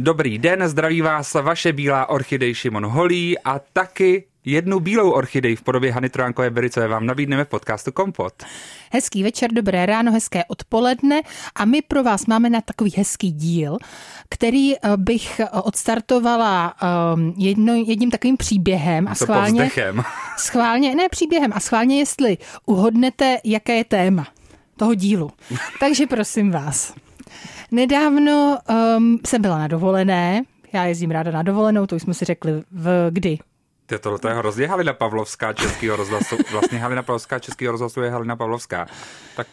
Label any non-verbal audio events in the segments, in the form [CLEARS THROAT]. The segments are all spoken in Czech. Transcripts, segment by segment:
Dobrý den, zdraví vás vaše bílá orchidej Šimon Holí a taky jednu bílou orchidej v podobě Hany Trojánkové Bericové vám nabídneme v podcastu Kompot. Hezký večer, dobré ráno, hezké odpoledne a my pro vás máme na takový hezký díl, který eh, bych eh, odstartovala um, jedno, jedním takovým příběhem a schválně, povzdechem. [LAUGHS] schválně, ne příběhem, a schválně jestli uhodnete, jaké je téma toho dílu. Takže prosím vás. Nedávno um, jsem byla na dovolené, já jezdím ráda na dovolenou, to už jsme si řekli v kdy. To, to, je hrozně Halina Pavlovská českého rozhlasu. Vlastně Halina Pavlovská českého rozhlasu je Halina Pavlovská. Tak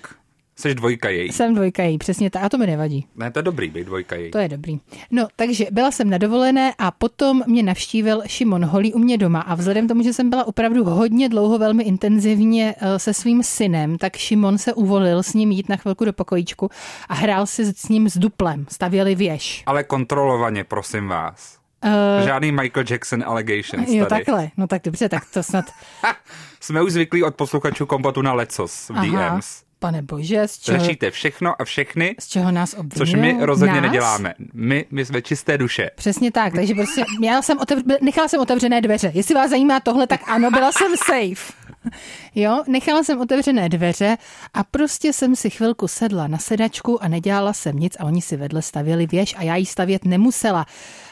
jsi dvojka její. Jsem dvojka její, přesně tak, a to mi nevadí. Ne, to je dobrý, být dvojka její. To je dobrý. No, takže byla jsem na dovolené a potom mě navštívil Šimon Holý u mě doma a vzhledem k tomu, že jsem byla opravdu hodně dlouho, velmi intenzivně eh, se svým synem, tak Šimon se uvolil s ním jít na chvilku do pokojíčku a hrál si s ním s duplem, stavěli věž. Ale kontrolovaně, prosím vás. Uh, Žádný Michael Jackson allegations jo, tady. takhle. No tak dobře, tak to snad... [LAUGHS] Jsme už zvyklí od posluchačů kompotu na lecos v Aha, DMs. Pane bože, z čeho, Řešíte všechno a všechny, z čeho nás obvinují? což my rozhodně nás? neděláme. My, my jsme čisté duše. Přesně tak, takže prostě měla jsem otevř- nechala jsem otevřené dveře. Jestli vás zajímá tohle, tak ano, byla jsem safe. [LAUGHS] Jo, nechala jsem otevřené dveře a prostě jsem si chvilku sedla na sedačku a nedělala jsem nic a oni si vedle stavěli věž a já ji stavět nemusela.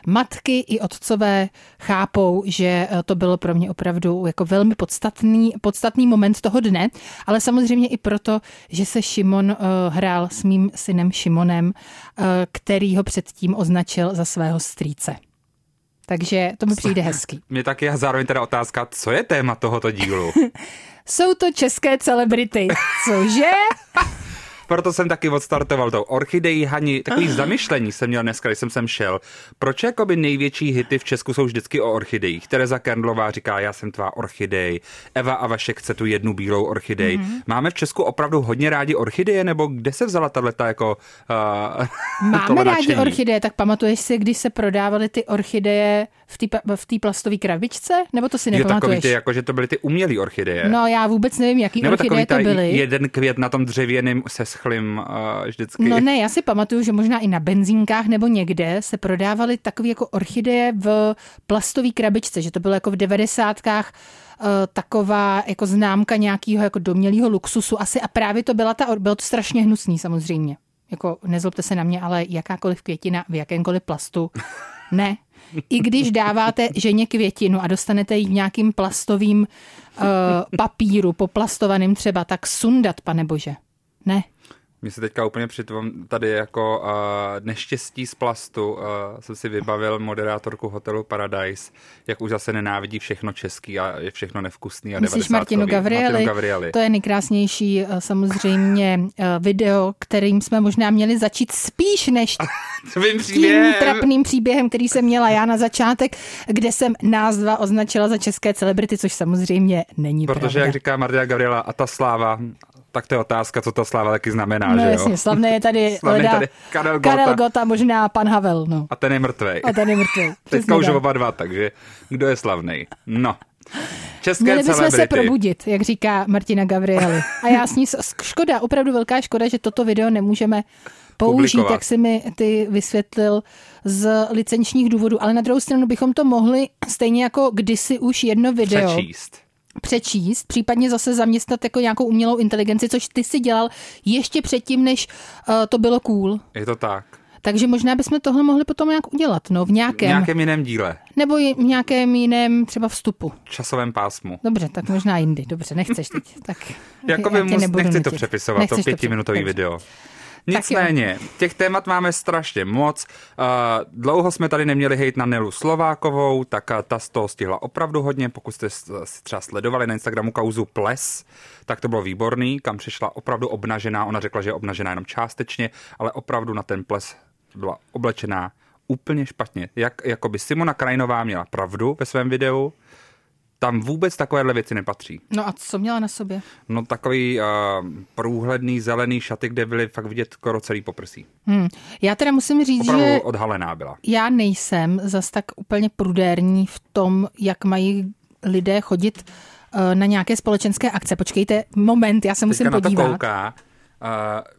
Matky i otcové chápou, že eh, to bylo pro mě opravdu jako velmi podstatný, podstatný moment toho dne, ale samozřejmě i proto, že se Šimon uh, hrál s mým synem Šimonem, uh, který ho předtím označil za svého strýce. Takže to mi přijde hezký. Mě taky a zároveň teda otázka, co je téma tohoto dílu? [LAUGHS] Jsou to české celebrity, cože? [LAUGHS] Proto jsem taky odstartoval tou orchidejí Hani. Takový zamyšlení jsem měl dneska, když jsem sem šel. Proč jakoby největší hity v Česku jsou vždycky o orchidejích? Tereza Kendlová říká, já jsem tvá orchidej. Eva a Vašek chce tu jednu bílou orchidej. Mm-hmm. Máme v Česku opravdu hodně rádi orchideje, nebo kde se vzala tato jako uh, [LAUGHS] Máme rádi orchideje, tak pamatuješ si, když se prodávaly ty orchideje v té plastové krabičce? Nebo to si Jo, takový nepamatuješ? ty, jako, že to byly ty umělé orchideje. No já vůbec nevím, jaký nebo orchideje to byly. jeden květ na tom dřevěném se schlým uh, vždycky. No ne, já si pamatuju, že možná i na benzínkách nebo někde se prodávaly takové jako orchideje v plastové krabičce, že to bylo jako v devadesátkách eh, taková jako známka nějakého jako domělého luxusu asi a právě to byla ta, bylo to strašně hnusný samozřejmě. Jako nezlobte se na mě, ale jakákoliv květina v jakémkoliv plastu, [LAUGHS] ne. I když dáváte ženě květinu a dostanete ji v nějakým plastovým uh, papíru, poplastovaným třeba, tak sundat, pane bože. Ne. Mně se teďka úplně přitom tady jako uh, neštěstí z plastu uh, jsem si vybavil moderátorku hotelu Paradise, jak už zase nenávidí všechno český a je všechno nevkusný a Myslíš Martinu 90kový. Gavrieli? Martinu Gavrieli. To je nejkrásnější eh, samozřejmě eh, video, kterým jsme možná měli začít spíš než [LAUGHS] tím příběhem. trapným příběhem, který jsem měla já na začátek, kde jsem nás dva označila za české celebrity, což samozřejmě není Protože, pravda. jak říká Martina Gabriela, a ta sláva, tak to je otázka, co ta sláva taky znamená, no že jo? jasně, slavné je tady, [LAUGHS] Slavný leda, tady Karel Gota. Karel Gota, možná pan Havel, no. A ten je mrtvej. A ten je mrtvý. [LAUGHS] Teďka už oba dva, takže kdo je slavný? No. České Měli bychom celebrity. se probudit, jak říká Martina Gabrieli. A já s ní, škoda, opravdu velká škoda, že toto video nemůžeme použít, Publikovat. jak si mi ty vysvětlil z licenčních důvodů. Ale na druhou stranu bychom to mohli stejně jako kdysi už jedno video Přečíst. Přečíst, případně zase zaměstnat jako nějakou umělou inteligenci, což ty si dělal ještě předtím, než uh, to bylo cool. Je to tak. Takže možná bychom tohle mohli potom nějak udělat, no, v V nějakém, nějakém jiném díle. nebo v nějakém jiném třeba vstupu. Časovém pásmu. Dobře, tak možná jindy. Dobře, nechceš teď. Tak [LAUGHS] Jakoby mus, nechci to nutit. přepisovat, Nechceš to pětiminutový video. Nicméně, těch témat máme strašně moc. Uh, dlouho jsme tady neměli hejt na Nelu Slovákovou, tak ta z toho stihla opravdu hodně. Pokud jste třeba sledovali na Instagramu kauzu Ples, tak to bylo výborný, kam přišla opravdu obnažená. Ona řekla, že je obnažená jenom částečně, ale opravdu na ten ples byla oblečená úplně špatně. Jak, jako by Simona Krajinová měla pravdu ve svém videu, tam vůbec takovéhle věci nepatří. No a co měla na sobě? No takový uh, průhledný zelený šaty, kde byly fakt vidět skoro celý poprsí. Hmm. Já teda musím říct, Opravdu že odhalená byla. já nejsem zas tak úplně prudérní v tom, jak mají lidé chodit eh, na nějaké společenské akce. Počkejte, moment, já se musím Teďka podívat. na to kouká. Uh,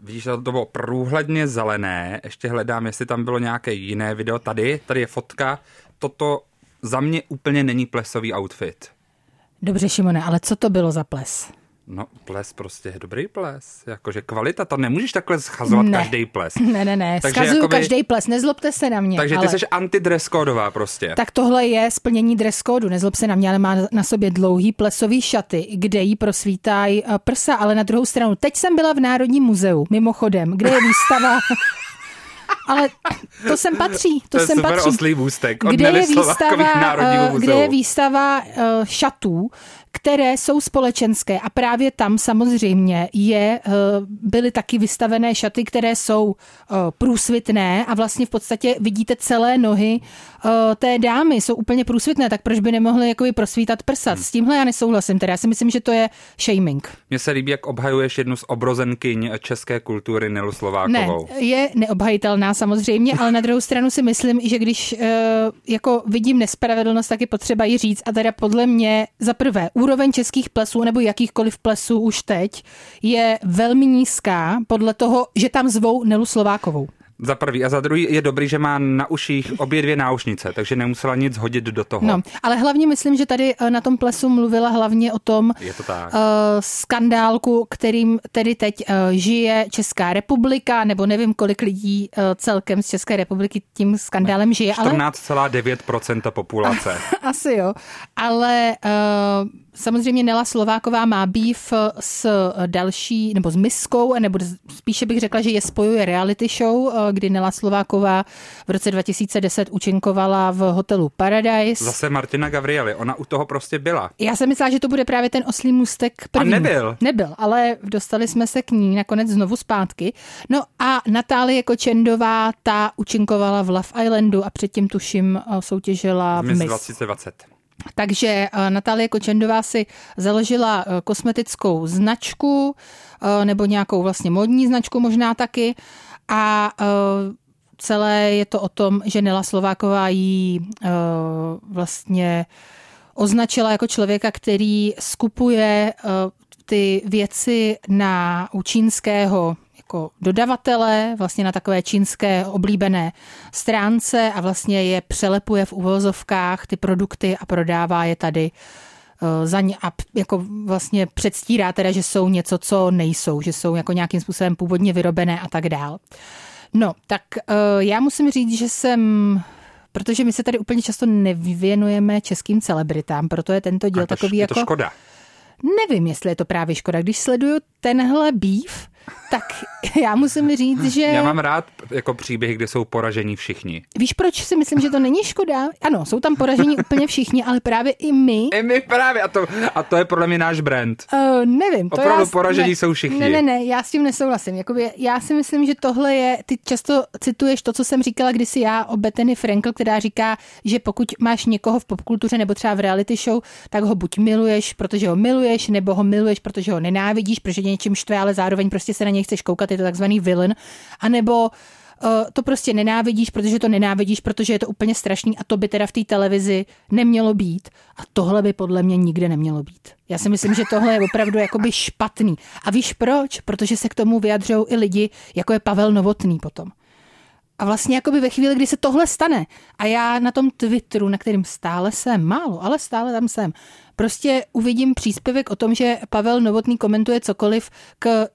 vidíš, že to bylo průhledně zelené. Ještě hledám, jestli tam bylo nějaké jiné video. Tady, tady je fotka. Toto za mě úplně není plesový outfit. Dobře, Šimone, ale co to bylo za ples? No, ples prostě je dobrý ples. Jakože kvalita, to nemůžeš takhle schazovat Ne. každý ples. [LAUGHS] Ne, ne, ne, Takže skazuju jakoby- každý ples, nezlobte se na mě. Takže ale... ty jsi antidress kódová prostě. Tak tohle je splnění dress kódu, nezlob se na mě, ale má na sobě dlouhý plesový šaty, kde jí prosvítají eh, prsa, ale na druhou stranu. Teď jsem byla v Národním muzeu, mimochodem, kde je výstava... [LAUGHS] Ale to sem patří, to, To je sem super patří. oslý můstek kde je výstava, eh, kde je výstava eh, šatů, které jsou společenské a právě tam samozřejmě je, eh, byly taky vystavené šaty, které jsou eh, průsvitné a vlastně v podstatě vidíte celé nohy eh, té dámy, jsou úplně průsvitné, tak proč by nemohly jakoby prosvítat prsa? S tímhle já nesouhlasím, teda já si myslím, že to je shaming. Mně se líbí, jak obhajuješ jednu z obrozenkyň české kultury Nelu Ne, Slovákovou. je neobhajitelná samozřejmě, ale na druhou stranu si myslím, že když jako vidím nespravedlnost, tak je potřeba ji říct. A teda podle mě za prvé úroveň českých plesů nebo jakýchkoliv plesů už teď je velmi nízká podle toho, že tam zvou Nelu Slovákovou. Za prvý a za druhý je dobrý, že má na uších obě dvě náušnice, takže nemusela nic hodit do toho. No, ale hlavně myslím, že tady eh, na tom plesu mluvila hlavně o tom Je to tak. eh, skandálku, kterým tedy teď eh, žije Česká republika, nebo nevím, kolik lidí eh, celkem z České republiky tím skandálem žije, ale 14,9% populace. [LAUGHS] Asi jo, ale uh, samozřejmě Nela Slováková má býv s další, nebo s miskou, nebo spíše bych řekla, že je spojuje reality show, uh, kdy Nela Slováková v roce 2010 účinkovala v hotelu Paradise. Zase Martina Gavrieli, ona u toho prostě byla. Já jsem myslela, že to bude právě ten oslý můstek první. nebyl. Nebyl, ale dostali jsme se k ní nakonec znovu zpátky. No a Natálie Kočendová, ta účinkovala v Love Islandu a předtím tuším eh, soutěžila v Miss Miss. 2020. Takže eh, Natálie Kočendová si založila eh, kosmetickou značku nebo nějakou vlastně modní značku možná taky a eh, celé je to o tom, že Nela Slováková jí eh, vlastně označila jako člověka, který skupuje eh, ty věci na u čínského jako dodavatele, vlastně na takové čínské oblíbené stránce a vlastně je přelepuje v uvozovkách ty produkty a prodává je tady. eh, za ně a jako vlastně předstírá teda, že jsou něco, co nejsou, že jsou jako nějakým způsobem původně vyrobené a tak dál. No, tak eh, já musím říct, že jsem Protože my se tady úplně často nevěnujeme českým celebritám, proto je tento díl A to, takový je jako... to škoda. Nevím, jestli je to právě škoda. Když sleduju tenhle býv, tak já musím říct, že... Já mám rád jako příběhy, kde jsou poražení všichni. Víš, proč si myslím, že to není škoda? Ano, jsou tam poražení úplně všichni, ale právě i my. I my právě, a to, a to je podle mě náš brand. Uh, nevím. To Opravdu já, poražení ne, jsou všichni. Ne, ne, ne, já s tím nesouhlasím. Jakoby, já si myslím, že tohle je, ty často cituješ to, co jsem říkala kdysi já o Bethany Frankl, která říká, že pokud máš někoho v popkultuře nebo třeba v reality show, tak ho buď miluješ, protože ho miluješ, nebo ho miluješ, protože ho nenávidíš, protože něčím štve, ale zároveň prostě se na něj chceš koukat, je to takzvaný villain, anebo uh, to prostě nenávidíš, protože to nenávidíš, protože je to úplně strašný a to by teda v té televizi nemělo být. A tohle by podle mě nikde nemělo být. Já si myslím, že tohle je opravdu jakoby špatný. A víš proč? Protože se k tomu vyjadřují i lidi, jako je Pavel Novotný potom. A vlastně jakoby ve chvíli, kdy se tohle stane a já na tom Twitteru, na kterým stále jsem, málo, ale stále tam jsem, prostě uvidím příspěvek o tom, že Pavel Novotný komentuje cokoliv k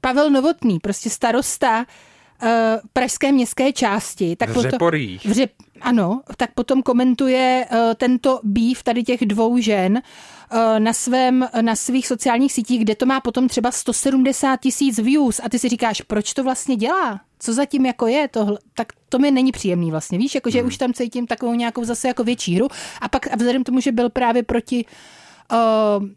Pavel Novotný, prostě starosta uh, pražské městské části. Tak V potom- Řeporích. v řep, ano, tak potom komentuje uh, tento býv tady těch dvou žen uh, na, svém, na svých sociálních sítích, kde to má potom třeba 170 tisíc views a ty si říkáš, proč to vlastně dělá? Co zatím jako je tohle? Tak to mi není příjemný vlastně, víš, jakože Hmm. už tam cítím takovou nějakou zase jako větší hru a pak a vzhledem tomu, že byl právě proti Uh,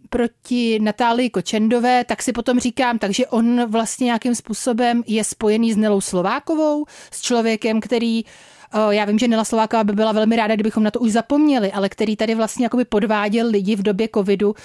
proti Natálii Kočendové, tak si potom říkám, takže on vlastně nějakým způsobem je spojený s Nelou Slovákovou, s člověkem, který uh, já vím, že Nela Slováková by byla velmi ráda, kdybychom na to už zapomněli, ale který tady vlastně jakoby podváděl lidi v době covidu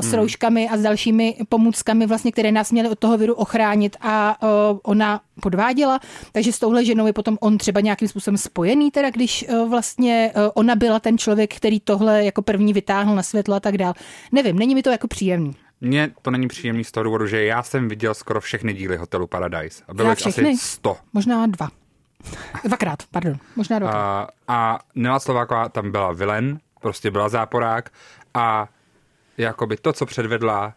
s hmm. rouškami a s dalšími pomůckami, vlastně, které nás měly od toho viru ochránit a ona podváděla, takže s touhle ženou je potom on třeba nějakým způsobem spojený, teda když vlastně ona byla ten člověk, který tohle jako první vytáhl na světlo a tak dál. Nevím, není mi to jako příjemný. Mně to není příjemný z toho důvodu, že já jsem viděl skoro všechny díly Hotelu Paradise. A bylo jich asi 100. Možná dva. Dvakrát, pardon. Možná dvakrát. A, a Nela Slováková tam byla vilen, prostě byla záporák a jakoby to, co předvedla,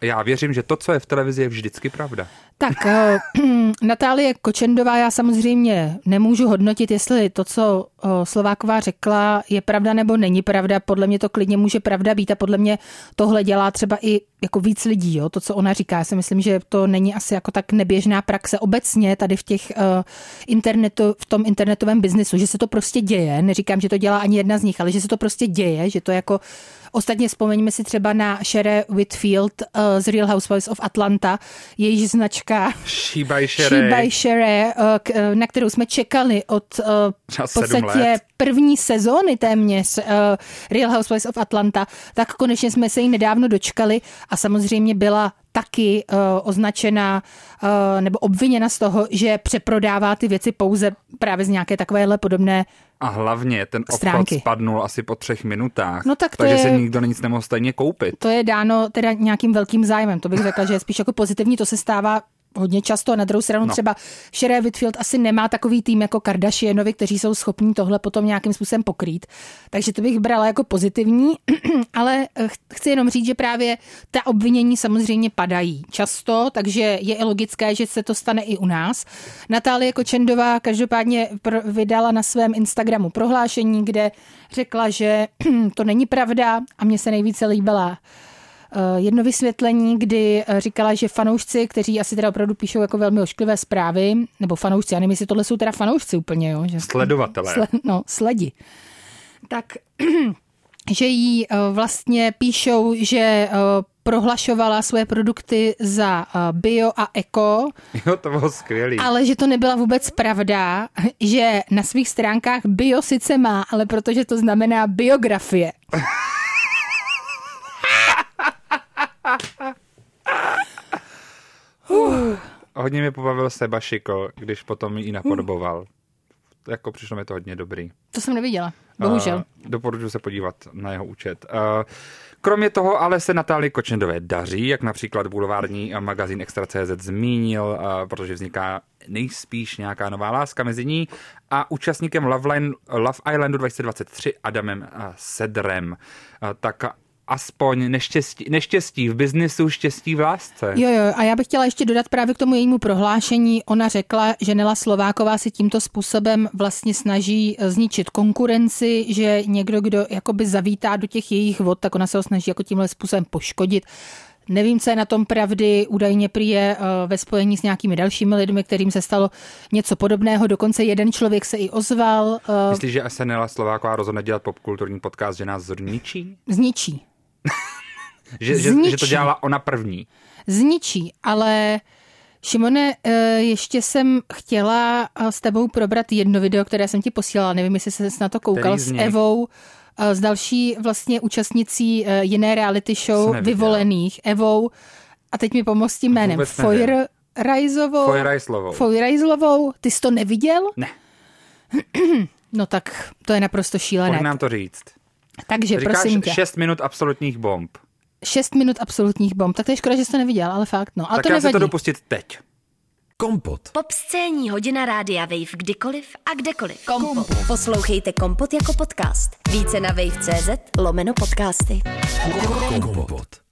já věřím, že to, co je v televizi, je vždycky pravda. Tak eh, [CLEARS THROAT] Natálie Kočendová, já samozřejmě nemůžu hodnotit, jestli to, co eh, Slováková řekla, je pravda nebo není pravda. Podle mě to klidně může pravda být a podle mě tohle dělá třeba i jako víc lidí, jo, to, co ona říká. Já si myslím, že to není asi jako tak neběžná praxe obecně tady v těch uh, internetu, v tom internetovém biznesu, že se to prostě děje. Neříkám, že to dělá ani jedna z nich, ale že se to prostě děje, že to jako Ostatně vzpomeňme si třeba na Shere Whitfield uh, z Real Housewives of Atlanta, jejíž značka She by Shere, She by Shere uh, k, uh, na kterou jsme čekali od uh, v podstatě první sezóny téměř uh, Real Housewives of Atlanta, tak konečně jsme se jí nedávno dočkali a samozřejmě byla taky uh, označena uh, nebo obviněna z toho, že přeprodává ty věci pouze právě z nějaké takovéhle podobné a hlavně ten obchod stránky. spadnul asi po třech minutách, no tak to takže je, se nikdo nic nemohl stejně koupit. To je dáno teda nějakým velkým zájmem, to bych řekla, že je spíš jako pozitivní, to se stává hodně často. A na druhou stranu no. třeba Sherry Whitfield asi nemá takový tým jako Kardashianovi, kteří jsou schopní tohle potom nějakým způsobem pokrýt. Takže to bych brala jako pozitivní, [CLEARS THROAT] ale eh, chci jenom říct, že právě ta obvinění samozřejmě padají často, takže je i logické, že se to stane i u nás. Natálie Kočendová každopádně vydala na svém Instagramu prohlášení, kde řekla, že [CLEARS THROAT] to není pravda a mně se nejvíce líbila jedno vysvětlení, kdy eh, říkala, že fanoušci, kteří asi teda opravdu píšou jako velmi ošklivé zprávy, nebo fanoušci, já nevím, jestli tohle jsou teda fanoušci úplně, jo? Že, Sledovatelé. Sle, no, sledi. Tak, [CLEARS THROAT] že jí eh, vlastně píšou, že prohlašovala svoje produkty za bio a eko. [LAUGHS] Jo, to bylo skvělý. Ale že to nebyla vůbec pravda, že na svých stránkách bio sice má, ale protože to znamená biografie. [LAUGHS] uh. Hodně mě pobavil Seba Šiko, když potom ji napodoboval. Uh. Jako přišlo mi to hodně dobrý. To jsem neviděla, bohužel. Uh, doporučuji se podívat na jeho účet. Uh, kromě toho ale se Natálii Kočendové daří, jak například bulvární magazín Extra.cz zmínil, uh, protože vzniká nejspíš nějaká nová láska mezi ní a účastníkem Love, Line, Love Islandu 2023 Adamem Sedrem. Uh, tak aspoň neštěstí, neštěstí v biznisu, štěstí v lásce. Jo, jo, a já bych chtěla ještě dodat právě k tomu jejímu prohlášení. Ona řekla, že Nela Slováková si tímto způsobem vlastně snaží eh, zničit konkurenci, že někdo, kdo jakoby zavítá do těch jejich vod, tak ona se ho snaží jako tímhle způsobem poškodit. Nevím, co je na tom pravdy, údajně prý je eh, ve spojení s nějakými dalšími lidmi, kterým se stalo něco podobného. Dokonce jeden člověk se i ozval. Eh, Myslíš, že SNL Slováková rozhodne dělat popkulturní podcast, že nás zničí? Zničí. Že, že, že to dělala ona první. Zničí, ale Šimone, eh, ještě jsem chtěla eh, s tebou probrat jedno video, které jsem ti posílala. Nevím, jestli jsi na to koukal s Evou, eh, s další vlastně účastnicí jiné reality show Vyvolených, Evou. A teď mi pomoz tím jménem. Foyer Rajzovou. Foyrajzlovou. Ty jsi to neviděl? Ne. [CLEARS THROAT] No tak to je naprosto šílené. Pojď nám to říct. Takže Říkáš prosím tě. 6 minut absolutních bomb. 6 minut absolutních bomb. Tak to je škoda, že jsi to neviděl, ale fakt, no. A tak to já nevadí. si to dopustit teď. Kompot. Pop scéní hodina rádia Wave kdykoliv a kdekoliv. Kompot. Kompot. Poslouchejte Kompot jako podcast. Více na wave.cz lomeno podcasty. Kompot.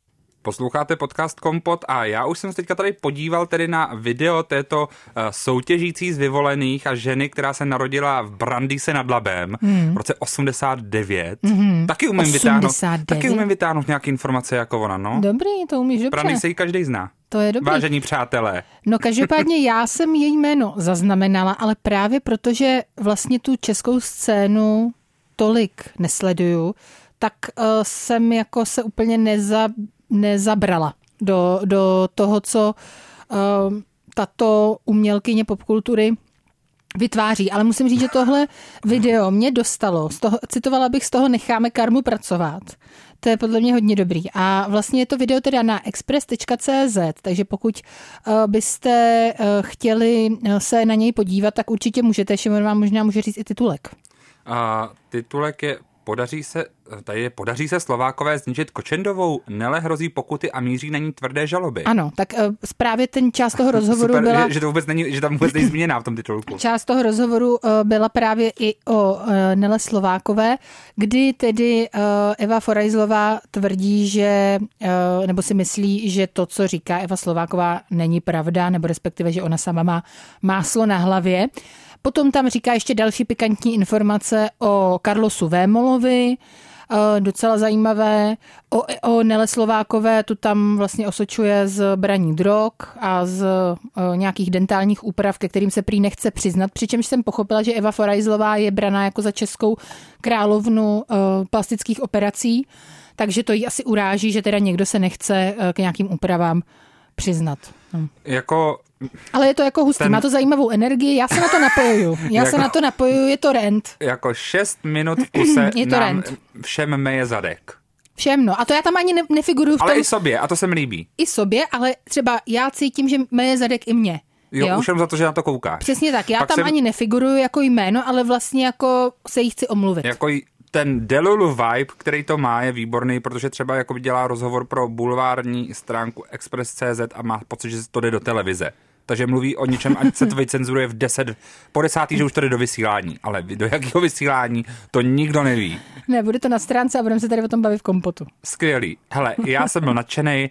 Posloucháte podcast Kompot a já už jsem se teďka tady podíval tedy na video této uh, soutěžící z vyvolených a ženy, která se narodila v Brandýse nad Labem mm. v roce 89. Mm. Taky umím 89. vytáhnout, taky umím vytáhnout nějaké informace jako ona, no. Dobrý, to umíš dobře. Brandýse ji každý zná. To je dobrý. Vážení přátelé. No každopádně já jsem její jméno zaznamenala, ale právě protože vlastně tu českou scénu tolik nesleduju, tak uh, jsem jako se úplně neza, nezabrala do, do toho, co uh, tato umělkyně popkultury vytváří, ale musím říct, že tohle video mě dostalo, z toho, citovala bych z toho Necháme karmu pracovat. To je podle mě hodně dobrý. A vlastně je to video teda na express.cz, takže pokud uh, byste uh, chtěli uh, se na něj podívat, tak určitě můžete. Šimon vám možná může říct i titulek. A titulek je Podaří se, tady je, podaří se Slovákové zničit Kočendovou, Nele hrozí pokuty a míří na ní tvrdé žaloby. Ano, tak uh, právě ten část toho [LAUGHS] rozhovoru Super, byla... Že, že, to vůbec není, že tam vůbec není zmíněná v tom titulku. [LAUGHS] Část toho rozhovoru uh, byla právě i o uh, Nele Slovákové, kdy tedy uh, Eva Forajzlová tvrdí, že, uh, nebo si myslí, že to, co říká Eva Slováková, není pravda, nebo respektive, že ona sama má máslo na hlavě. Potom tam říká ještě další pikantní informace o Carlosu Vémolovi, docela zajímavé. O, o Nele Slovákové tu tam vlastně osočuje z braní drog a z o, nějakých dentálních úprav, ke kterým se prý nechce přiznat, přičemž jsem pochopila, že Eva Forajzlová je braná jako za českou královnu o, plastických operací, takže to jí asi uráží, že teda někdo se nechce k nějakým úpravám přiznat. No. Jako ale je to jako hustý, ten... má to zajímavou energii, já se na to napojuju. Já jako... se na to napojuju, je to rent. Jako 6 minut v kuse [CLEARS THROAT] je to nám rent. všem meje zadek. Všem, no. A to já tam ani ne- nefiguruju v tom. Ale i sobě, a to se mi líbí. I sobě, ale třeba já cítím, že meje zadek i mě. Jo, jo? už jenom za to, že na to koukáš. Přesně tak, já Pak tam jsem... ani nefiguruju jako jméno, ale vlastně jako se jí chci omluvit. Jako ten Delulu vibe, který to má, je výborný, protože třeba jako dělá rozhovor pro bulvární stránku Express.cz a má pocit, že to jde do televize takže mluví o něčem, ať se to vycenzuruje v 10, po desátý, že už jde do vysílání, ale do jakého vysílání, to nikdo neví. Ne, bude to na stránce a budeme se tady o tom bavit v kompotu. Skvělý. Hele, já jsem byl nadšený.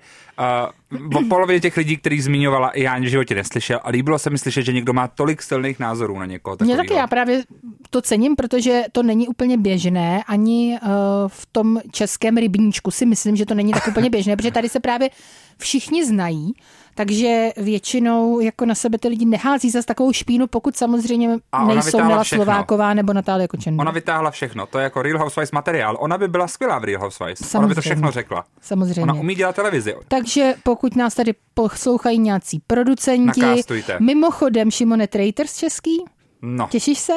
Uh, o polovině těch lidí, kterých zmiňovala, já ani v životě neslyšel a líbilo se mi slyšet, že někdo má tolik silných názorů na někoho. Mně taky, já právě to cením, protože to není úplně běžné, ani uh, v tom českém rybníčku si myslím, že to není tak úplně běžné, protože tady se právě všichni znají takže většinou jako na sebe ty lidi nehází zase takovou špínu, pokud samozřejmě nejsou Nela Slováková nebo Natália Kočenová. Ona vytáhla všechno, to je jako Real Housewives materiál. Ona by byla skvělá v Real Housewives. Samozřejmě. Ona by to všechno řekla. Samozřejmě. Ona umí dělat televizi. Takže pokud nás tady poslouchají nějací producenti, Nakástujte. mimochodem Šimone Traitors český, no. těšíš se?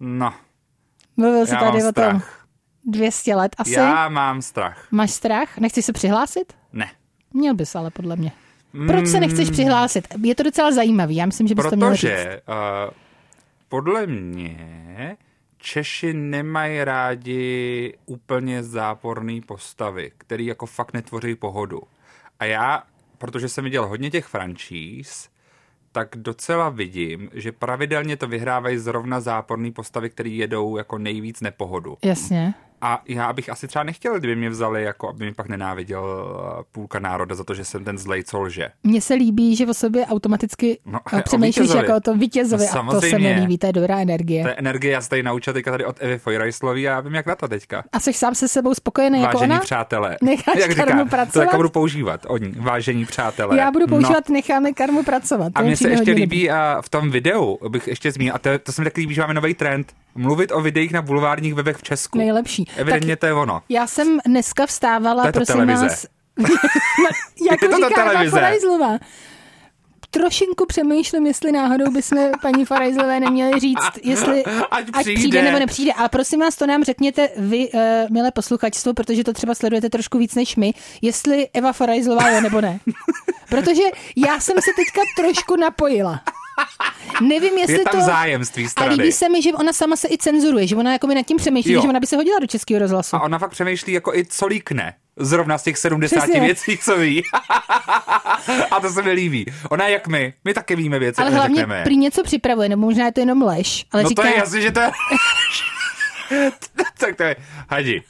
No. Mluvil jsi tady o tom 200 let asi. Já mám strach. Máš strach? Nechci se přihlásit? Ne. Měl bys ale podle mě. Proč se nechceš přihlásit? Je to docela zajímavý, já myslím, že bys Protože, to měl říct. Uh, podle mě Češi nemají rádi úplně záporné postavy, který jako fakt netvoří pohodu. A já, protože jsem viděl hodně těch franšíz, tak docela vidím, že pravidelně to vyhrávají zrovna záporné postavy, které jedou jako nejvíc nepohodu. Jasně. A já bych asi třeba nechtěl, kdyby mě vzali, jako aby mi pak nenáviděl eh, půlka národa za to, že jsem ten zlej, co lže. Mně se líbí, že o sobě automaticky no, přemýšlíš jako o tom vítězovi no, a to se mi líbí, to je dobrá energie. To je energie, já se tady naučil teďka tady od Evy Fojrajslový a já vím, jak na to teďka. A jsi sám se sebou spokojený Vážení jako ona? přátelé. [LAUGHS] Necháš jak karmu říká, pracovat? To jako budu používat, oni, vážení přátelé. Já budu používat, no. necháme karmu pracovat. A mně se ještě líbí a v tom videu bych ještě zmínil, a to, to se mi taky líbí, že máme nový trend, mluvit o videích na bulvárních webech v Česku. Nejlepší. Evidentně tak to je ono. Já jsem dneska vstávala, to je to prosím televize. vás. [LAUGHS] jako je to říká televize. trošinku přemýšlím, jestli náhodou bychom paní Farajzlové neměli říct, jestli [LAUGHS] ať přijde. ať přijde nebo nepřijde. Ale prosím vás, to nám řekněte vy, uh, milé posluchačstvo, protože to třeba sledujete trošku víc než my, jestli Eva Farajzlová je nebo ne. [LAUGHS] Protože já jsem se teďka trošku napojila. Nevím, jestli je tam to... zájem z tvý strany. A líbí se mi, že ona sama se i cenzuruje, že ona jako by nad tím přemýšlí, jo. že ona by se hodila do českého rozhlasu. A ona fakt přemýšlí jako i co líkne. Zrovna z těch 70 Přesně. věcí, co ví. [LAUGHS] a to se mi líbí. Ona jak my. My taky víme věci, Ale hlavně prý něco připravuje, nebo možná je to jenom lež. Ale no říká... to je jasný, že to je [LAUGHS] tak to je, hadi.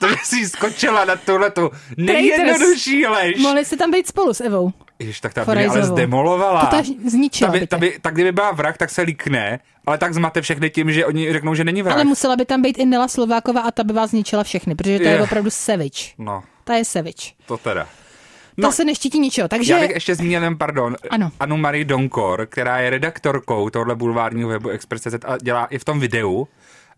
To jsi skočila na tuhletu nejjednodušší lež. Mohli jste tam být spolu s Evou. Ježiš, tak ta by ale zdemolovala. To zničila ta by, ta by, tak kdyby byla vrah, tak se líkne, ale tak zmate všechny tím, že oni řeknou, že není vrah. Ale musela by tam být i Nela Slováková a ta by vás zničila všechny, protože to je, je opravdu sevič. No. Ta je sevič. To teda. No, to se neštítí ničeho, takže... Já bych ještě zmínil, pardon, ano. Anu Marie Donkor, která je redaktorkou tohle bulvárního webu Express.cz a dělá i v tom videu.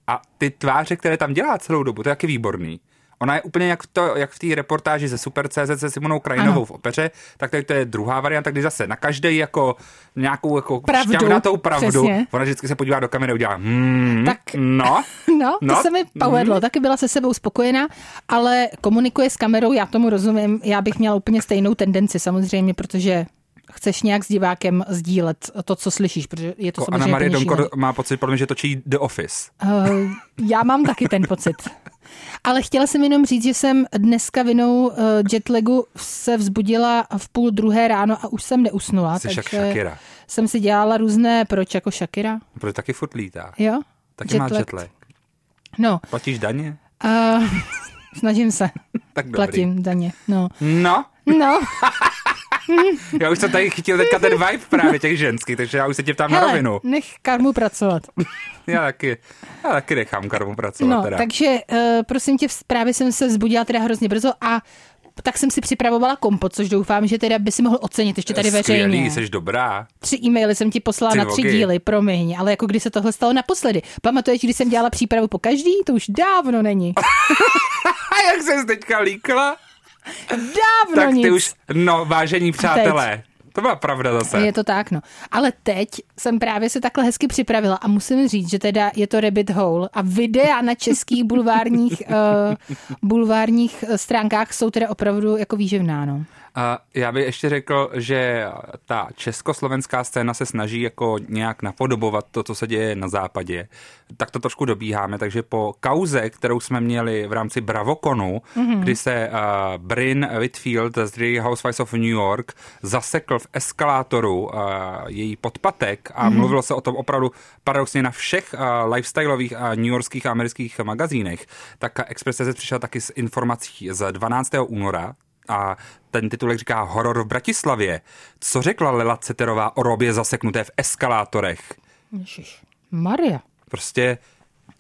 A ty tváře, které tam dělá celou dobu, to je taky výborný. Ona je úplně jak, to, jak v té reportáži ze Super.cz se Simonou Krajinovou Ano. v opeře, tak tady to je druhá varianta, kdy zase na každý jako nějakou jako Pravdu, šťavnatou pravdu, přesně. ona vždycky se podívá do kamery a udělá hmm, Tak- no, [LAUGHS] No, to No, se mi povedlo. Taky byla se sebou spokojená, ale komunikuje s kamerou, já tomu rozumím. Já bych měla úplně stejnou tendenci samozřejmě, protože chceš nějak s divákem sdílet to, co slyšíš, protože je to Jako Anna samozřejmě Marie úplně Donkor má pocit, podle mě, že točí The Office. Uh, já mám taky ten pocit. [LAUGHS] Ale chtěla jsem jenom říct, že jsem dneska vinou uh, jetlagu se vzbudila v půl druhé ráno a už jsem neusnula. Jsi takže Shakira. jsem si dělala různé, proč jako Shakira, Protože taky furt lítá. jo? Taky má jetlag. No, Platíš daně? uh, [LAUGHS] snažím se. Tak dobrý. Platím daně, no. No, No, [LAUGHS] [LAUGHS] já už jsem tady chytil teďka ten vibe právě těch ženských, takže já už se tě ptám na hele, rovinu. nech karmu pracovat. [LAUGHS] Já taky, já taky nechám karmu pracovat No, teda. takže uh, prosím tě, právě jsem se vzbudila teda hrozně brzo a tak jsem si připravovala kompot, což doufám, že teda by si mohl ocenit ještě tady veřejně. Skvělý, jsi dobrá. Tři e-maily jsem ti poslala Tři na tři vogy. díly, promiň, ale jako kdy se tohle stalo naposledy. Pamatuješ, když jsem dělala přípravu po každý? To už dávno není. [LAUGHS] A jak jsi teďka líkla? Dávno Tak nic. ty už, no vážení přátelé, to byla pravda zase. Je to tak, no. Ale teď jsem právě se takhle hezky připravila a musím říct, že teda je to rabbit hole a videa na českých bulvárních, uh, [LAUGHS] bulvárních eh, stránkách jsou teda opravdu jako výživná, no. A já bych ještě řekl, že ta československá scéna se snaží jako nějak napodobovat to, co se děje na západě. Tak to trošku dobíháme, takže po kauze, kterou jsme měli v rámci Bravokonu, mm-hmm. kdy se uh, Bryn Whitfield z The Housewives of New York zasekl v eskalátoru uh, její podpatek a mm-hmm. mluvilo se o tom opravdu paradoxně na všech uh, lifestyleových a newyorských a amerických magazínech, tak Express.cz přišel taky s informací z 12. února, a ten titulek říká Horor v Bratislavě. Co řekla Lela Ceterová o robě zaseknuté v eskalátorech? Ježiš. Maria. Prostě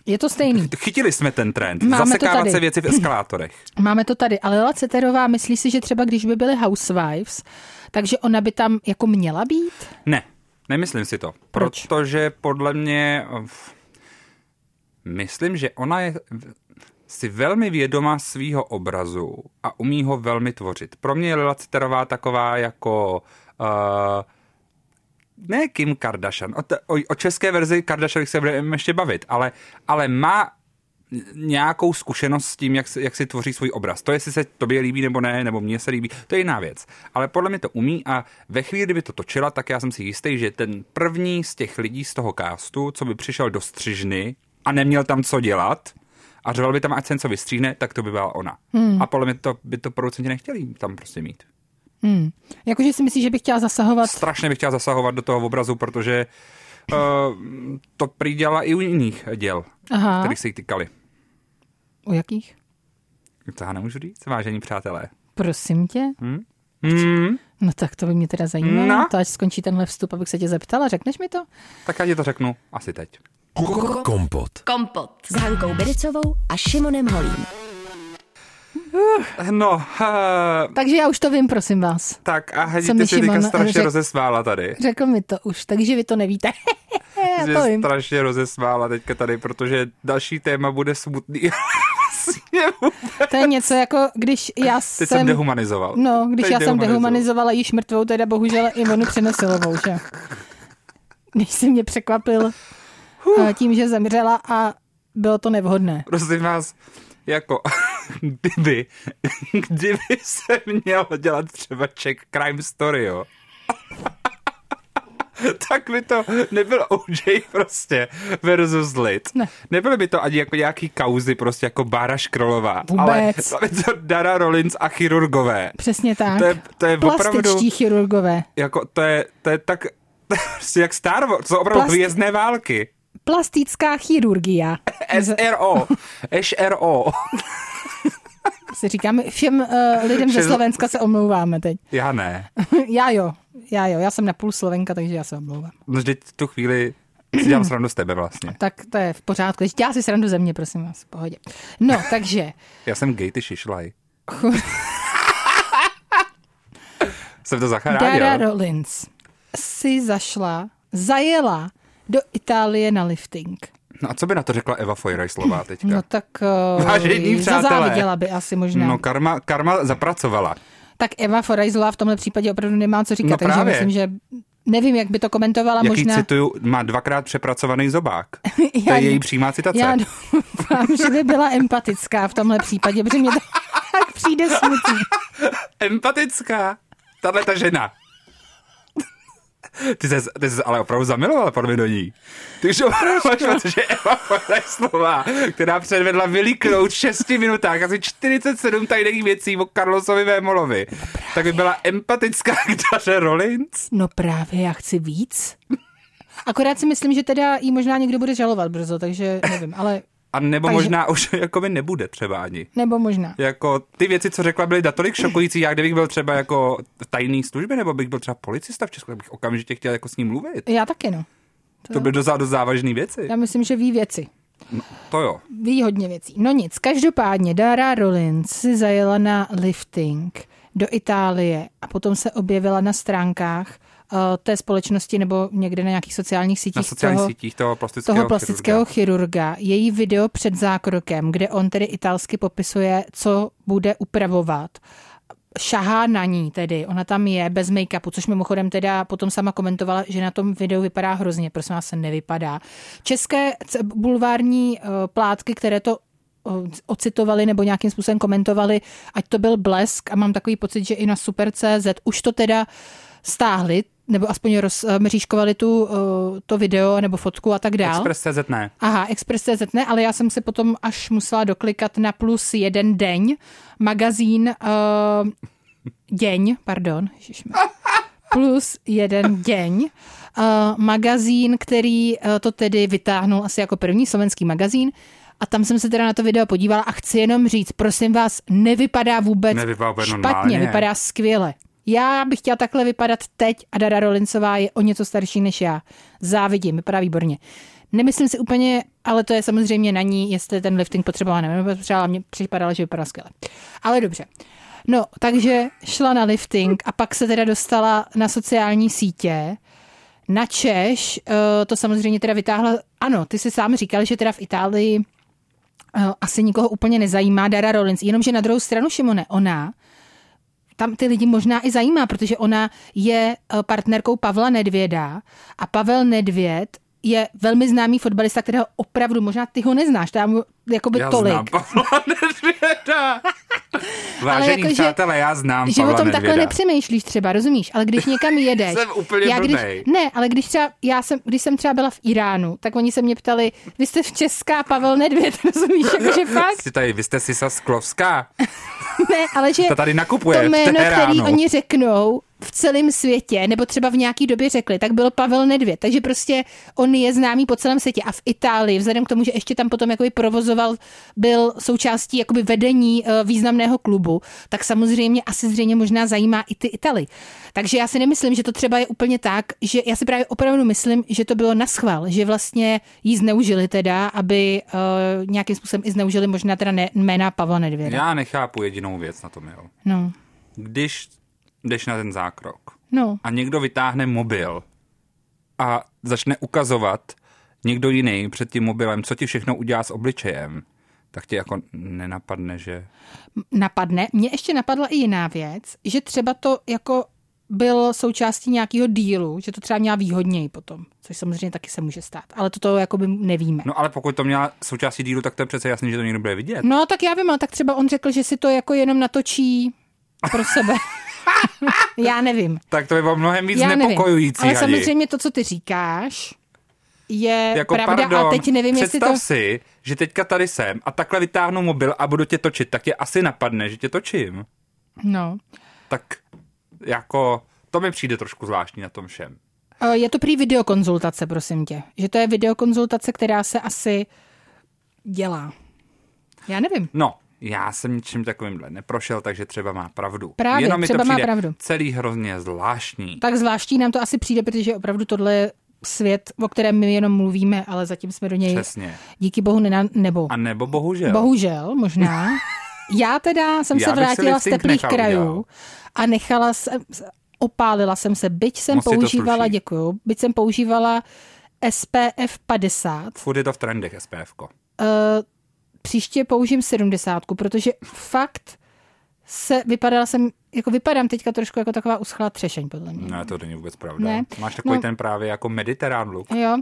Je to stejný. chytili jsme ten trend. Máme to Zasekávat tady. se věci v eskalátorech. [LAUGHS] Máme to tady. Ale Lela Ceterová myslí si, že třeba když by byly housewives, takže ona by tam jako měla být? Ne, nemyslím si to. Proč? Protože podle mě... Myslím, že ona je si velmi vědoma svýho obrazu a umí ho velmi tvořit. Pro mě je Lila Citerová taková jako... Uh, ne Kim Kardashian, o, te, o, o české verzi Kardashian se budeme ještě bavit, ale, ale má nějakou zkušenost s tím, jak, jak si tvoří svůj obraz. To, jestli se tobě líbí nebo ne, nebo mně se líbí, to je jiná věc. Ale podle mě to umí a ve chvíli, kdyby to točila, tak já jsem si jistý, že ten první z těch lidí z toho kástu, co by přišel do střižny a neměl tam co dělat, a řval by tam, ať se něco vystříhne, tak to by byla ona. Hmm. A podle mě to by to producenti nechtěli tam prostě mít. Hmm. Jakože si myslíš, že bych chtěla zasahovat? Strašně bych chtěl zasahovat do toho obrazu, protože uh, to prý dělala i u jiných děl, Aha. kterých se jí tykali. U jakých? To já nemůžu říct, vážení přátelé. Prosím tě. Hmm, No tak to by mě teda zajímalo. No. To až skončí tenhle vstup, abych se tě zeptala. Řekneš mi to? tak já ti to řeknu asi teď. Kompot. Kompot. S Hankou Bericovou a Šimonem Holím. No, uh, Takže já už to vím, prosím vás. tak a mi si teďka strašně řek- rozesmála tady. Řekl mi to už, takže vy to nevíte. [LAUGHS] já to vím. strašně rozesmála teďka tady, protože další téma bude smutný. [LAUGHS] To je něco jako, když já Teď jsem jsem... dehumanizoval. No, když Teď já jsem dehumanizovala již mrtvou, teda bohužel Ivonu Přenosilovou, že? Když si mě překvapil eh, tím, že zemřela a bylo to nevhodné. Prosím vás, jako, [LAUGHS] kdyby, kdyby se měl dělat třeba Czech Crime Story, jo, [LAUGHS] tak by to nebyl OJ prostě versus Lid. Ne. Nebyly by to ani jako nějaký kauzy prostě jako Bára Škrolová. Vůbec. Ale bylo by to Dara Rollins a chirurgové. Přesně tak. To je, to je opravdu, Plastičtí chirurgové. jako, to je, to je tak, [LAUGHS] to prostě jak Star Wars, to jsou opravdu Plast- hvězdné války. Plastická chirurgia. SRO, SRO. Si říkáme, všem uh, lidem ze Slovenska se omlouváme teď. Já ne. [LAUGHS] já jo, já jo, já jsem napůl Slovenka, takže já se omlouvám. No vždyť v tu chvíli si dělám srandu z tebe vlastně. Tak to je v pořádku. Když já si srandu ze mě, prosím vás, v pohodě. No, [LAUGHS] takže, Já jsem gay, ty šišlaj. [LAUGHS] jsem to zachránil. Dara Rollins si zašla, zajela do Itálie na lifting. No a co by na to řekla Eva Fojrajslová teďka? No tak uh, [LAUGHS] Vážení přátelé. zazáviděla by asi možná. No karma, karma zapracovala. Tak Eva Forajzlová v tomhle případě opravdu nemá co říkat, No takže právě. myslím, že nevím, jak by to komentovala Jaký možná. cituju, má dvakrát přepracovaný zobák. [LAUGHS] To Já- je její přímá citace. Já doufám, že by byla empatická v tomhle případě, protože mě to [LAUGHS] tak přijde smutný. Empatická. Tahle ta žena. Ty jsi, ty jsi ale opravdu zamilovala podle do ní. Ty už opravdu máš že Eva slova, která předvedla vyliknout v 6 minutách asi 47 tajných věcí o Carlosovi Vémolovi, tak by byla empatická k Daře Rollins. No právě, já chci víc. Akorát si myslím, že teda jí možná někdo bude žalovat brzo, takže nevím, ale A nebo Takže- možná už [LAUGHS] jakoby nebude třeba ani. nebo možná. Jako ty věci, co řekla, byly natolik šokující. Já kdybych byl třeba jako v tajný službě, nebo bych byl třeba policista v Česku, tak bych okamžitě chtěl jako s ním mluvit. Já taky no. To by dost dost závažné věci. Já myslím, že ví věci. To jo. Ví hodně věcí. No nic, každopádně Dara Rollins si zajela na lifting do Itálie a potom se objevila na stránkách té společnosti nebo někde na nějakých sociálních sítích Na sociálních toho, sítích toho plastického, toho plastického chirurga. chirurga. Její video před zákrokem, kde on tedy italsky popisuje, co bude upravovat. Šahá na ní tedy, ona tam je bez make-upu, což mimochodem teda potom sama komentovala, že na tom videu vypadá hrozně, prosím vás se nevypadá. České bulvární uh, plátky, které to uh, ocitovali nebo nějakým způsobem komentovali, ať to byl blesk a mám takový pocit, že i na Super.cz už to teda stáhli, nebo aspoň rozmřížkovali tu, uh, to video nebo fotku a tak dál. Express CZ ne. Aha, Express.cz ne, ale já jsem se potom až musela doklikat na plus jeden deň, magazín uh, děň, pardon, ježišme. plus jeden deň, uh, magazín, který uh, to tedy vytáhnul asi jako první slovenský magazín a tam jsem se teda na to video podívala a chci jenom říct, prosím vás, nevypadá vůbec Nevypadá úplně špatně, normálně. vypadá skvěle. Já bych chtěla takhle vypadat teď a Dara Rolincová je o něco starší než já. Závidím, vypadá výborně. Nemyslím si úplně, ale to je samozřejmě na ní, jestli ten lifting potřebovala, nevím, potřebovala, mně připadalo, že vypadá skvěle. Ale dobře. No, takže šla na lifting a pak se teda dostala na sociální sítě. Na Češ eh, to samozřejmě teda vytáhla, ano, ty si sám říkal, že teda v Itálii eh, asi nikoho úplně nezajímá Dara Rollins, jenomže na druhou stranu, Šimone, ona tam ty lidi možná i zajímá, protože ona je eh, partnerkou Pavla Nedvěda a Pavel Nedvěd je velmi známý fotbalista, kterého opravdu, možná ty ho neznáš, tam jakoby Já tolik. znám Pavla [LAUGHS] Nedvěda. Vážení jakože- přátelé, já znám že Pavla o tom takhle nepřemýšlíš třeba, rozumíš? Ale když někam jedeš. [LAUGHS] Jsem úplně já když, blbej. Ne, ale když třeba, já jsem, když jsem třeba byla v Iránu, tak oni se mě ptali, vy jste v Česká Pavel Nedvěd, [LAUGHS] rozumíš? Jakože [LAUGHS] fakt? Jsi tady, vy jste Sisa Sklovská. Ne, ale že To tady nakupuje to jméno, který oni řeknou v celém světě, nebo třeba v nějaký době řekli, tak byl Pavel Nedvěd. Takže prostě on je známý po celém světě. A v Itálii, vzhledem k tomu, že ještě tam potom jakoby provozoval, byl součástí jakoby vedení eh, významného klubu, tak samozřejmě asi zřejmě možná zajímá i ty Italy. Takže já si nemyslím, že to třeba je úplně tak, že já si právě opravdu myslím, že to bylo na schvál, že vlastně jí zneužili teda, aby uh, nějakým způsobem i zneužili možná teda ne, jména Pavla Nedvěda. Já nechápu jedinou věc na tom, jo. No, Když jdeš na ten zákrok no. a někdo vytáhne mobil a začne ukazovat někdo jiný před tím mobilem, co ti všechno udělá s obličejem, tak ti jako nenapadne, že... napadne. Mně ještě napadla i jiná věc, že třeba to jako byl součástí nějakého dílu, že to třeba měla výhodněji potom, což samozřejmě taky se může stát, ale toto jako by nevíme. No. No ale pokud to měla součástí dílu, tak to je přece jasný, že to někdo bude vidět. no tak já vím, ale tak třeba on řekl, že si to jako jenom natočí pro sebe. já nevím. Tak to by bylo mnohem víc Já nevím. nepokojující. Ale Hadi. samozřejmě to, co ty říkáš, je jako pravda pardon, a teď nevím, jestli představ to... si, že teďka tady jsem a takhle vytáhnu mobil a budu tě točit, tak tě asi napadne, že tě točím. No. Tak jako to mi přijde trošku zvláštní na tom všem. Eh, Je to prý videokonzultace, prosím tě. Že to je videokonzultace, která se asi dělá. Já nevím. No, já jsem ničím takovýmhle neprošel, takže třeba má pravdu. Právě, Jenom mi třeba to má pravdu. celý hrozně zvláštní. Tak zvláštní nám to asi přijde, protože opravdu tohle je svět, o kterém my jenom mluvíme, ale zatím jsme do něj Přesně. díky bohu nena, nebo A nebo bohužel. bohužel možná. [LAUGHS] Já teda jsem Já se vrátila z teplých krajů a nechala jsem, opálila jsem se, byť jsem Moc používala, děkuju, byť jsem používala SPF 50. Furt je to v trendech SPF. Uh, příště použijem 70, protože fakt se vypadala jsem, jako vypadám teďka trošku jako taková uschlá třešeň, podle mě. Ne, to není vůbec pravda. Ne. Máš takový No. ten právě jako mediterán look. Jo.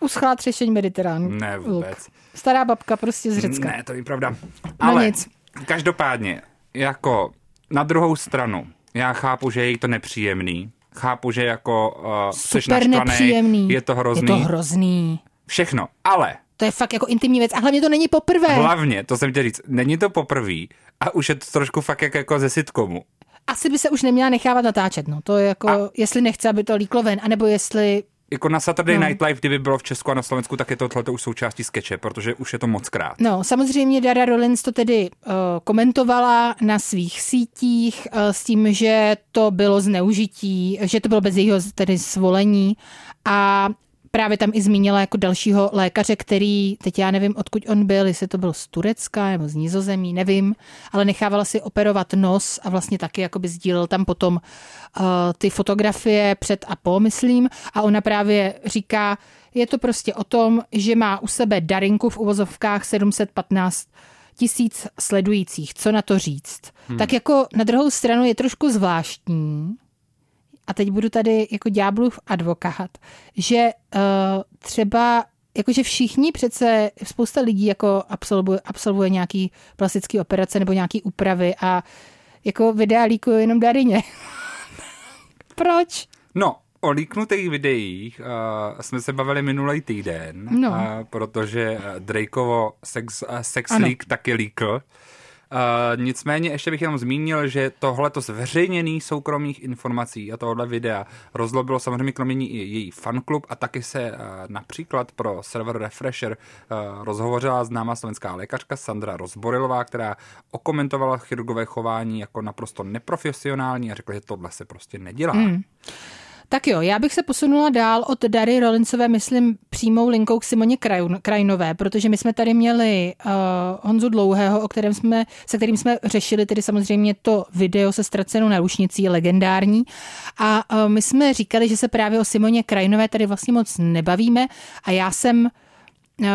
Uschlá třešeň mediterán. Ne, look. vůbec. Stará babka prostě z Řecka. Ne, to není pravda. Ale No nic. každopádně, jako na druhou stranu, já chápu, že je jí to nepříjemný. Chápu, že jako uh, jsi Super naštvaný, nepříjemný. je to hrozný. Je to hrozný. Všechno, ale To je fakt jako intimní věc. A hlavně to není poprvé. hlavně, to jsem chtěl říct, není to poprvé a už je to trošku fakt jak, jako ze sitcomu. Asi by se už neměla nechávat natáčet. No. To je jako, a... jestli nechce, aby to líklo ven, anebo jestli Jako na Saturday No. Night Live, kdyby bylo v Česku a na Slovensku, tak je to tohle už součástí skeče, protože už je to moc krát. No, samozřejmě Dara Rollins to tedy uh, komentovala na svých sítích uh, s tím, že to bylo zneužití, že to bylo bez jejího tedy svolení a právě tam i zmínila jako dalšího lékaře, který, teď já nevím, odkud on byl, jestli to byl z Turecka nebo z Nizozemí, nevím, ale nechávala si operovat nos a vlastně taky jakoby sdílel tam potom uh, ty fotografie před a po, myslím, a ona právě říká, je to prostě o tom, že má u sebe Darinku v uvozovkách 715 tisíc sledujících. Co na to říct? Hmm. Tak jako na druhou stranu je trošku zvláštní, a teď budu tady jako ďáblův advokát, že uh, třeba jakože všichni přece, spousta lidí jako absolvuje, absolvuje nějaký plastický operace nebo nějaký úpravy a jako videa líkují jenom Darině. [LAUGHS] Proč? No, o líknutých videích uh, jsme se bavili minulý týden, No. uh, protože Drakeovo sex, uh, sex Ano. leak taky líkl. Uh, nicméně ještě bych jenom zmínil, že tohleto zveřejněný soukromých informací a tohle videa rozlobilo samozřejmě kromě ní i její fanklub a taky se uh, například pro server Refresher uh, rozhovořila známá slovenská lékařka Sandra Rozborilová, která okomentovala chirurgové chování jako naprosto neprofesionální a řekla, že tohle se prostě nedělá. Mm. Tak jo, já bych se posunula dál od Dary Rollinsové, myslím, přímou linkou k Simoně Krajinové, protože my jsme tady měli uh, Honzu Dlouhého, o kterém jsme, se kterým jsme řešili tedy samozřejmě to video se ztracenou narušnicí, legendární. A uh, my jsme říkali, že se právě o Simoně Krajinové tady vlastně moc nebavíme a já jsem uh,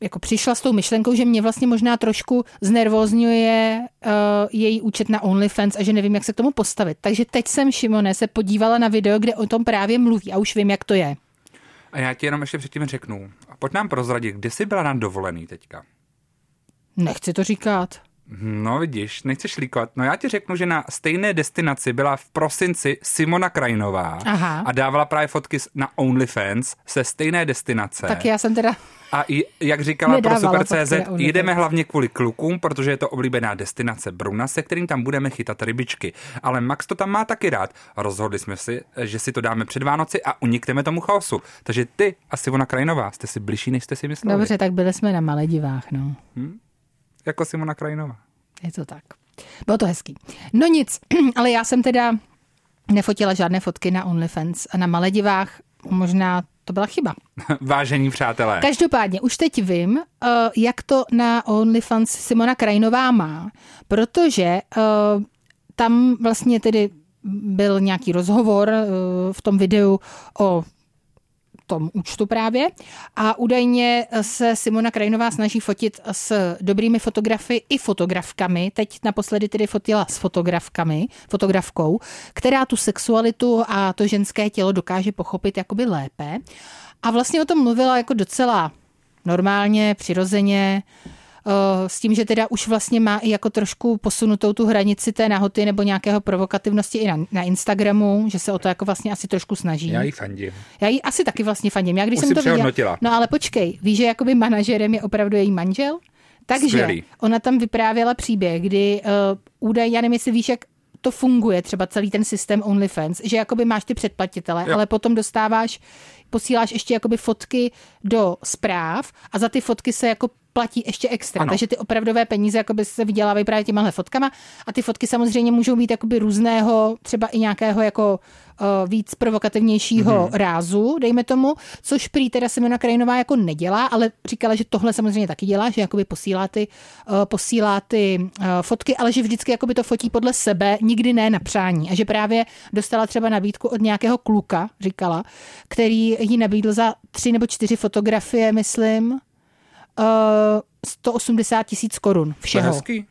jako přišla s tou myšlenkou, že mě vlastně možná trošku znervózňuje uh, její účet na OnlyFans a že nevím, jak se k tomu postavit. Takže teď jsem, Šimone, se podívala na video, kde o tom právě mluví a už vím, jak to je. A já ti jenom ještě předtím řeknu. Pojď nám prozradit, kde jsi byla na dovolený teďka? Nechci to říkat. No vidíš, nechceš líkovat. No já ti řeknu, že na stejné destinaci byla v prosinci Simona Krajinová Aha. a dávala právě fotky na OnlyFans se stejné destinace. Tak já jsem teda... A i, jak říkala pro Super.cz, jdeme hlavně kvůli klukům, protože je to oblíbená destinace Bruna, se kterým tam budeme chytat rybičky. Ale Max to tam má taky rád. Rozhodli jsme si, že si to dáme před Vánoci a unikneme tomu chaosu. Takže ty a Simona Krajinová jste si bližší, než jste si mysleli. Dobře, tak byli jsme na Maledivách, no. Jako Simona Krajinová. Je to tak. Bylo to hezký. No nic, [CLEARS THROAT] ale já jsem teda nefotila žádné fotky na OnlyFans a na Maledivách možná to byla chyba. [LAUGHS] Vážení přátelé. Každopádně, už teď vím, eh, jak to na OnlyFans Simona Krajinová má, protože eh, tam vlastně tedy byl nějaký rozhovor eh, v tom videu o tom účtu právě a údajně se Simona Krajinová snaží fotit s dobrými fotografy i fotografkami. Teď naposledy tedy fotila s fotografkami, fotografkou, která tu sexualitu a to ženské tělo dokáže pochopit jakoby lépe. A vlastně o tom mluvila jako docela normálně, přirozeně, s tím, že teda už vlastně má i jako trošku posunutou tu hranici té nahoty nebo nějakého provokativnosti i na, na Instagramu, že se o to jako vlastně asi trošku snaží. Já jí fandím. Já ji asi taky vlastně fandím. Já když Už jsem to viděla. No ale počkej, víš, že jakoby manažerem je opravdu její manžel? Takže Skvělý. ona tam vyprávěla příběh, kdy uh, údaj, já nevím, jestli víš, jak to funguje, třeba celý ten systém OnlyFans, že jakoby máš ty předplatitele, Jo. ale potom dostáváš, posíláš ještě jakoby fotky do zpráv a za ty fotky se jako platí ještě extra. Ano. Takže ty opravdové peníze jakoby se vydělávají právě těmahle fotkama a ty fotky samozřejmě můžou být jakoby různého, třeba i nějakého jako uh, víc provokativnějšího mm-hmm. rázu, dejme tomu, což prý teda Simona Krajinová jako nedělá, ale říkala, že tohle samozřejmě taky dělá, že jakoby posílá ty, uh, posílá ty uh, fotky, ale že vždycky jakoby to fotí podle sebe, nikdy ne na přání. A že právě dostala třeba nabídku od nějakého kluka, říkala, který jí nabídl za tři nebo čtyři fotografie, myslím, uh, 180 tisíc korun všeho. hezký.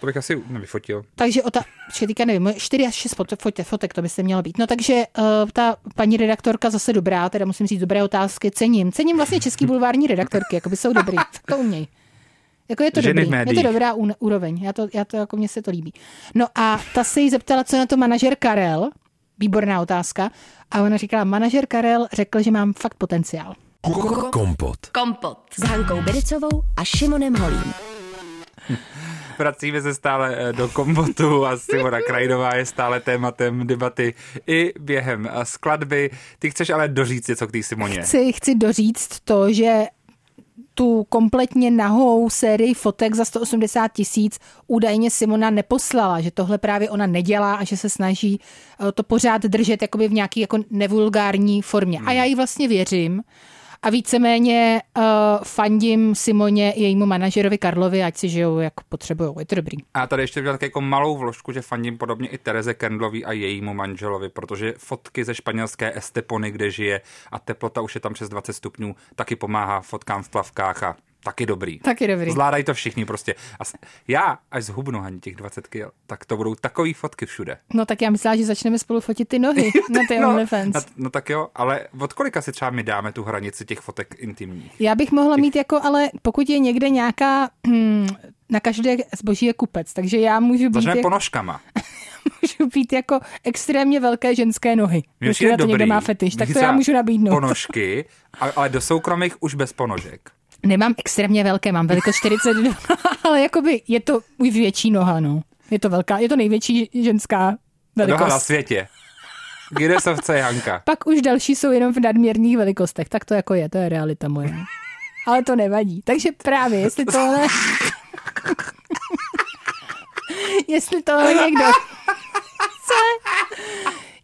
To bych asi nevyfotil. Takže o ta, teďka nevím, 4 až 6 fotek, fotek to by se mělo být. No takže uh, ta paní redaktorka zase dobrá, teda musím říct dobré otázky, cením. Cením vlastně český [LAUGHS] bulvární redaktorky, jako by jsou dobrý, tak [LAUGHS] to uměj. Jako je to Ženy dobrý, je to dobrá úroveň, já to, já to jako mně se to líbí. No a ta se jí zeptala, co na to manažer Karel, výborná otázka, a ona říkala, manažer Karel řekl, že mám fakt potenciál. Kompot. Kompot. S Hankou Bericovou a Šimonem Holím. [LAUGHS] Vracíme se stále eh, do kombotu a Simona Krajinová je stále tématem debaty i během eh, skladby. Ty chceš ale doříct něco k té Simoně. Chci, chci doříct to, že tu kompletně nahou sérii fotek za 180 tisíc údajně Simona neposlala, že tohle právě ona nedělá a že se snaží eh, to pořád držet jakoby v nějaký jako nevulgární formě. A já jí vlastně věřím, a víceméně uh, fandím Simoně i jejímu manažerovi Karlovi, ať si žijou, jak potřebují. Je to dobrý. A tady ještě udělat jako malou vložku, že fandím podobně i Tereze Kendlovi a jejímu manželovi, protože fotky ze španělské Estepony, kde žije a teplota už je tam přes 20 stupňů, taky pomáhá fotkám v plavkách a Taky dobrý. Taky dobrý. Zvládají to všichni prostě. A já, až zhubnu ani těch 20 kg, tak to budou takový fotky všude. No tak já myslela, že začneme spolu fotit ty nohy [LAUGHS] na ty no, OnlyFans. No, no tak jo, ale od kolika si třeba my dáme tu hranici těch fotek intimních? Já bych mohla těch... mít jako, ale pokud je někde nějaká, hm, na každé zboží je kupec, takže já můžu být... Začneme jak... ponožkama. [LAUGHS] můžu být jako extrémně velké ženské nohy. Na to někdo má fetiš, tak to já můžu nabídnout. Ponožky, ale do soukromých už bez ponožek. Nemám extrémně velké, mám velikost 42, [LAUGHS] ale jakoby je to už větší noha, no. Je to velká, je to největší ženská velikost. Noha na světě. Guinnessovce Janka. Pak už další jsou jenom v nadměrných velikostech, tak to jako je, to je realita moje. Ale to nevadí. Takže právě, jestli tohle... [LAUGHS] jestli tohle někdo [LAUGHS] chce,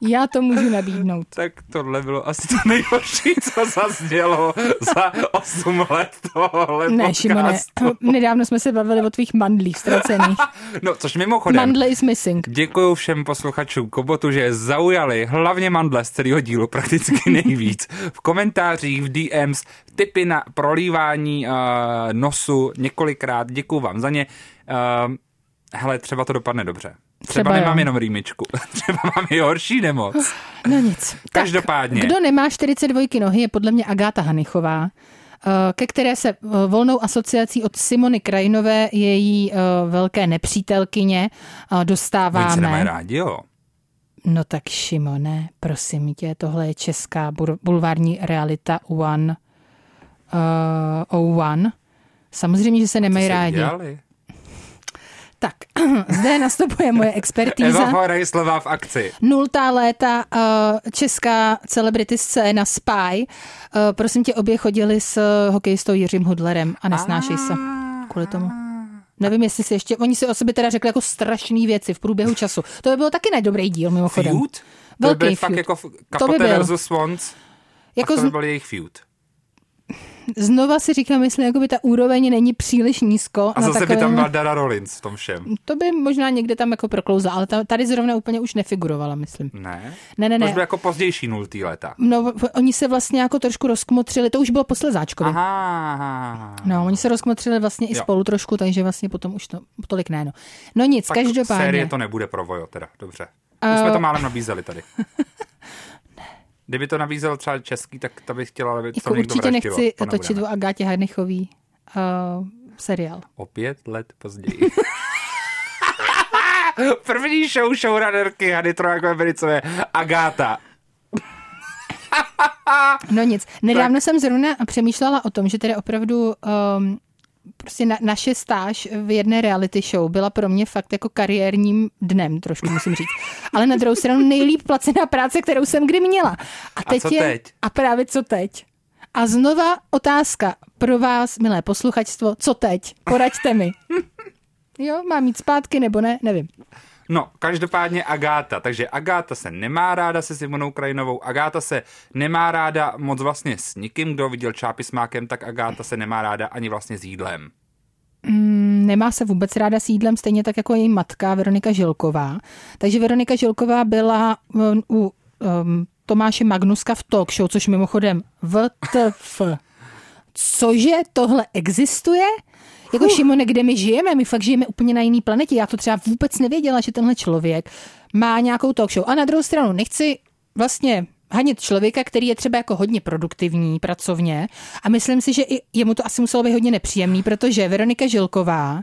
já to můžu nabídnout. [LAUGHS] Tak tohle bylo asi to nejhorší, co zaznělo za 8 let tohle Ne, podcastu. Šimone, [LAUGHS] nedávno jsme se bavili o tvých mandlích ztracených. [LAUGHS] no, což mimochodem. Mandle is missing. Děkuji všem posluchačům Kobotu, že zaujali hlavně mandle z celého dílu prakticky nejvíc. V komentářích, v DMs, tipy na prolívání uh, nosu několikrát. Děkuji vám za ně. Uh, hele, třeba to dopadne dobře. Třeba, Třeba nemám jo. jenom rýmičku, [LAUGHS] třeba mám i horší nemoc. [GASPS] No nic. Každopádně. Tak, kdo nemá 42 nohy, je podle mě Agáta Hanichová, eh, ke které se eh, volnou asociací od Simony Krajinové, její eh, velké nepřítelkyně, dostáváme. Oni rádi, jo? No tak Šimone, prosím tě, tohle je česká bulvární realita One. Uh, One. Samozřejmě, že se nemají rádi. Dělali? Tak, [CLEARS THROAT] zde nastupuje moje [LAUGHS] expertíza. Eva slova v akci. Nultá léta uh, česká celebrity scéna Spy. Uh, prosím tě, obě chodili s hokejistou Jiřím Hudlerem a nesnášej se kvůli tomu. Nevím, jestli si ještě, oni si o sobě teda řekli jako strašné věci v průběhu času. To by bylo taky nedobrý díl, mimochodem. Feud? Velký to by byl fakt jako Capote by versus Swans. Jako to by byl jejich feud znova si říkám, jestli jako by ta úroveň není příliš nízko. A zase takovém... by tam byla Dara Rollins v tom všem. To by možná někde tam jako proklouzla, ale tady zrovna úplně už nefigurovala, myslím. Ne? Ne, ne, ne. To by jako pozdější nultý léta. No, oni se vlastně jako trošku rozkmotřili, to už bylo po Slezáčkovi. Aha. No, oni se rozkmotřili vlastně jo. i spolu trošku, takže vlastně potom už to tolik ne, no. No nic, tak každopádně. série to nebude pro Vojo, teda, dobře. Už jsme to málem nabízeli tady. [LAUGHS] Kdyby to nabízel třeba český, tak to bych chtěla, aby jako určitě nechci to točit o Agátě Harnichový uh, seriál. O pět let později. [LAUGHS] První show showrunnerky Hany Trojákové Bericové, Agáta. no nic, nedávno tak. jsem zrovna přemýšlela o tom, že tedy opravdu um, prostě na, naše stáž v jedné reality show byla pro mě fakt jako kariérním dnem, trošku musím říct. Ale na druhou stranu nejlíp placená práce, kterou jsem kdy měla. A, teď a co je, teď? A právě co teď? A znova otázka pro vás, milé posluchačstvo, co teď? Poraďte mi. Jo, mám mít zpátky nebo ne? Nevím. No, každopádně Agáta. Takže Agáta se nemá ráda se Simonou Krajinovou. Agáta se nemá ráda moc vlastně s nikým, kdo viděl čápy s mákem, tak Agáta se nemá ráda ani vlastně s jídlem. Mm, nemá se vůbec ráda s jídlem, stejně tak jako její matka Veronika Žilková. Takže Veronika Žilková byla um, u um, Tomáše Magnuska v talk show, což mimochodem VTF. Cože tohle existuje? Jako Šimone, kde my žijeme, my fakt žijeme úplně na jiný planetě. Já to třeba vůbec nevěděla, že tenhle člověk má nějakou talk show. A na druhou stranu nechci vlastně hanit člověka, který je třeba jako hodně produktivní pracovně a myslím si, že i jemu to asi muselo být hodně nepříjemný, protože Veronika Žilková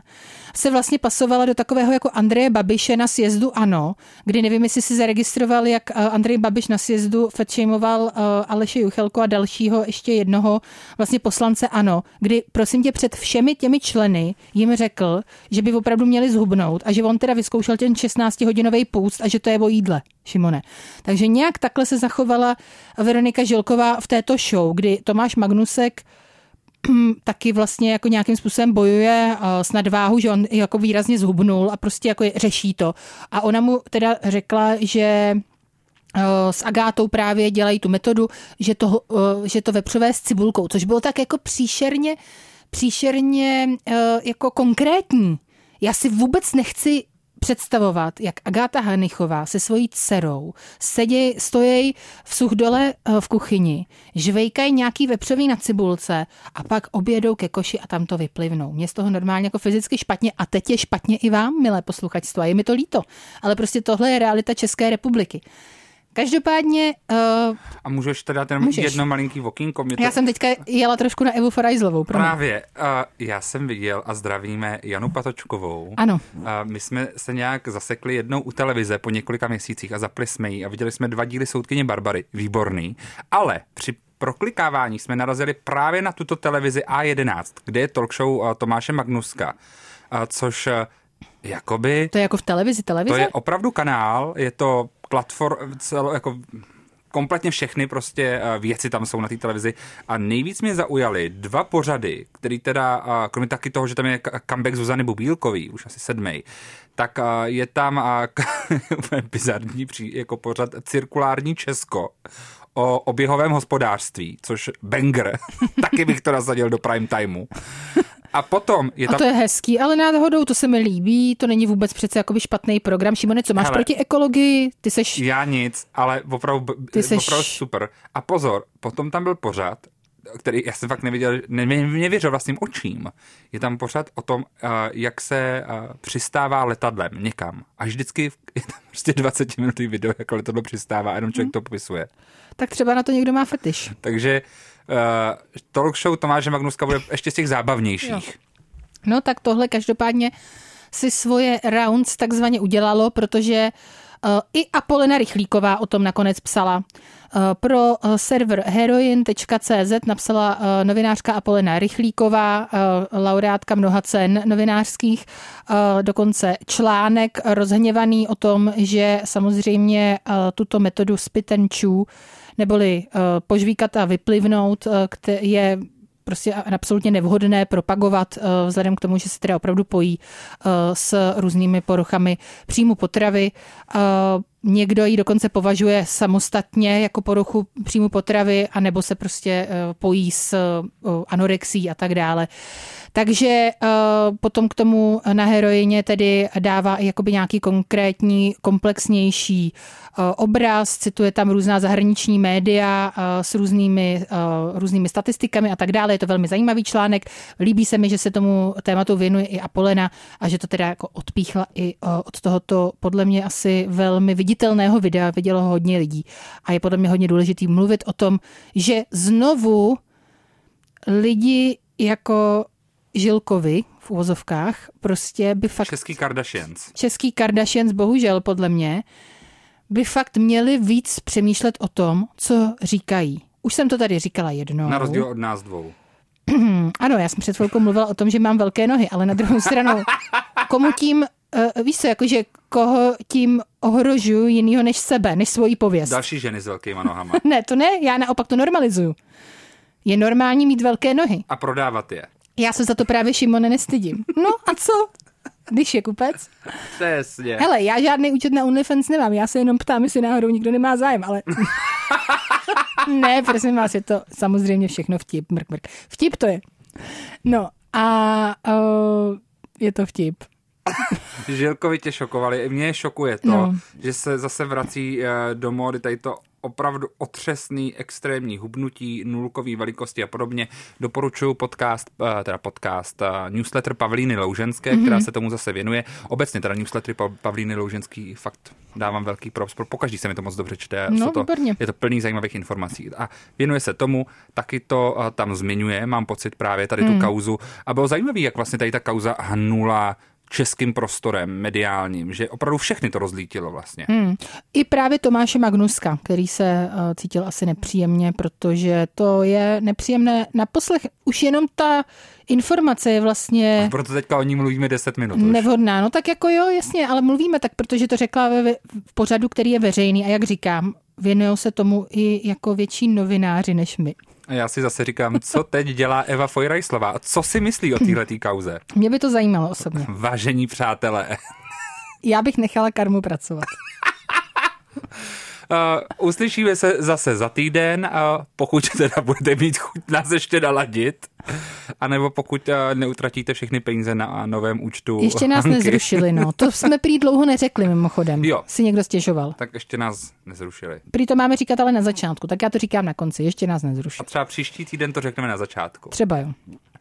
se vlastně pasovala do takového jako Andreje Babiše na sjezdu ANO, kdy nevím, jestli si zaregistroval, jak eh, Andrej Babiš na sjezdu fetšejmoval eh, Aleše Juchelko a dalšího ještě jednoho vlastně poslance ANO, kdy prosím tě před všemi těmi členy jim řekl, že by opravdu měli zhubnout a že on teda vyzkoušel ten 16-hodinový půst a že to je o jídle, Šimone. Takže nějak takhle se zachovala Veronika Žilková v této show, kdy Tomáš Magnusek [CLEARS THROAT] taky vlastně jako nějakým způsobem bojuje eh, s nadváhu, že on jako výrazně zhubnul a prostě jako řeší to. A ona mu teda řekla, že eh, s Agátou právě dělají tu metodu, že to, eh, že to vepřové s cibulkou, což bylo tak jako příšerně, příšerně jako konkrétní. Já si vůbec nechci představovat, jak Agáta Hanichová se svojí dcerou sedí, stojí v suchdole eh, v kuchyni, žvejkají nějaký vepřový na cibulce a pak obědou ke koši a tam to vyplivnou. Mě z toho normálně jako fyzicky špatně a teď je špatně i vám, milé posluchačstvo, a je mi to líto. Ale prostě tohle je realita České republiky. Každopádně... Uh, a můžeš teda ten můžeš. jedno malinký vokínko? to... Já jsem teďka jela trošku na Evu Forajzlovou. Právě. Uh, já jsem viděl a zdravíme Janu Patočkovou. Ano. Uh, my jsme se nějak zasekli jednou u televize po několika měsících a zapli jsme ji a viděli jsme dva díly Soudkyně Barbary. Výborný. Ale při proklikávání jsme narazili právě na tuto televizi A11, kde je talk show Tomáše Magnuska, což jakoby... To je jako v televizi, televize? To je opravdu kanál, je to platform, celo, jako kompletně všechny prostě eh, věci tam jsou na té televizi a nejvíc mě zaujaly dva pořady, který teda, eh, kromě taky toho, že tam je comeback Zuzany Bubílkový, už asi sedmý, tak eh, je tam [LAUGHS] bizarní jako pořad Cirkulární Česko o oběhovém hospodářství, což banger, [LAUGHS] taky bych to nasadil do prime timeu. A potom je tam... A to je hezký, ale náhodou to se mi líbí, to není vůbec přece jakoby špatný program. Šimone, co máš Hele, proti ekologii? Ty seš... Já nic, ale opravdu, Ty seš... opravdu super. A pozor, potom tam byl pořad, který já jsem fakt neviděl, ne, nevěřil vlastním očím. Je tam pořád o tom, uh, jak se uh, přistává letadlem někam. A vždycky je tam prostě 20 minutový video, jak letadlo přistává a jenom člověk hmm. to popisuje. Tak třeba na to někdo má fetiš. Takže talk show Tomáše Magnuska bude ještě z těch zábavnějších. Jo. No tak tohle každopádně si svoje rounds takzvaně udělalo, protože uh, i Apolena Rychlíková o tom nakonec psala. Uh, pro server heroin.cz napsala novinářka Apolena Rychlíková, laureátka mnoha cen novinářských, dokonce článek rozhněvaný o tom, že samozřejmě tuto metodu spit and chew neboli uh, požvíkat a vyplivnout, uh, je prostě absolutně nevhodné propagovat uh, vzhledem k tomu, že se teda opravdu pojí s různými poruchami příjmu potravy. Někdo ji dokonce považuje samostatně jako poruchu příjmu potravy, anebo se prostě pojí s anorexí a tak dále. Takže uh, potom k tomu na heroině tedy dává i jakoby nějaký konkrétní, komplexnější obraz, cituje tam různá zahraniční média s různými, různými statistikami a tak dále. Je to velmi zajímavý článek. Líbí se mi, že se tomu tématu věnuje i Apolena a že to teda jako odpíchla i od tohoto podle mě asi velmi viditelného videa. Vidělo ho hodně lidí. A je podle mě hodně důležitý mluvit o tom, že znovu lidi jako Žilkovi v uvozovkách, prostě by fakt... Český Kardashians. Český Kardashians, bohužel, podle mě, by fakt měli víc přemýšlet o tom, co říkají. Už jsem to tady říkala jednou. Na rozdíl od nás dvou. [CLEARS THROAT] ano, já jsem před chvilkou mluvila o tom, že mám velké nohy, ale na druhou stranu, komu tím, uh, víš co, jakože koho tím ohrožuju jinýho než sebe, než svoji pověst. Další ženy s velkýma nohama. [LAUGHS] ne, to ne, já naopak to normalizuju. Je normální mít velké nohy. A prodávat je. Já se za to právě Šimone nestydím. No a co? Když je kupec. Přesně. Hele, já žádný účet na OnlyFans nemám, já se jenom ptám, jestli náhodou nikdo nemá zájem, ale... [LAUGHS] ne, prosím vás, je to samozřejmě všechno vtip, mrk, mrk. Vtip to je. No a uh, je to vtip. [LAUGHS] Žilkovi tě šokovali. Mě šokuje to, no. že se zase vrací eh, do módy tady to opravdu otřesný, extrémní hubnutí, nulkový velikosti a podobně. Doporučuji podcast, eh, teda podcast, eh, newsletter Pavlíny Louženské, mm-hmm. která se tomu zase věnuje. Obecně teda newslettery Pavlíny Louženský fakt dávám velký props, po každý se mi to moc dobře čte. No, to, výborně. je to plný zajímavých informací. A věnuje se tomu, taky to tam zmiňuje, mám pocit právě tady mm. tu kauzu. A bylo zajímavé, jak vlastně tady ta kauza hnula českým prostorem mediálním, že opravdu všechny to rozlítilo vlastně. Hmm. I právě Tomáše Magnuska, který se uh, cítil asi nepříjemně, protože to je nepříjemné na poslech. Už jenom ta informace je vlastně... A proto teďka o ní mluvíme 10 minut. Už. Nevhodná, no tak jako jo, jasně, ale mluvíme tak, protože to řekla ve, v pořadu, který je veřejný a jak říkám, věnují se tomu i jako větší novináři než my. A já si zase říkám, co teď dělá Eva Fojrajslová? Co si myslí o této kauze? Mě by to zajímalo osobně. Vážení přátelé. Já bych nechala karmu pracovat. [LAUGHS] Uh, uslyšíme se zase za týden, uh, pokud [LAUGHS] teda budete mít chuť nás ještě naladit, anebo pokud uh, neutratíte všechny peníze na novém účtu. Ještě nás Hanky. nezrušili, no. To [LAUGHS] jsme prý dlouho neřekli mimochodem. Jo. Si někdo stěžoval. Tak ještě nás nezrušili. Prý to máme říkat ale na začátku, tak já to říkám na konci, ještě nás nezrušili. A třeba příští týden to řekneme na začátku. Třeba jo.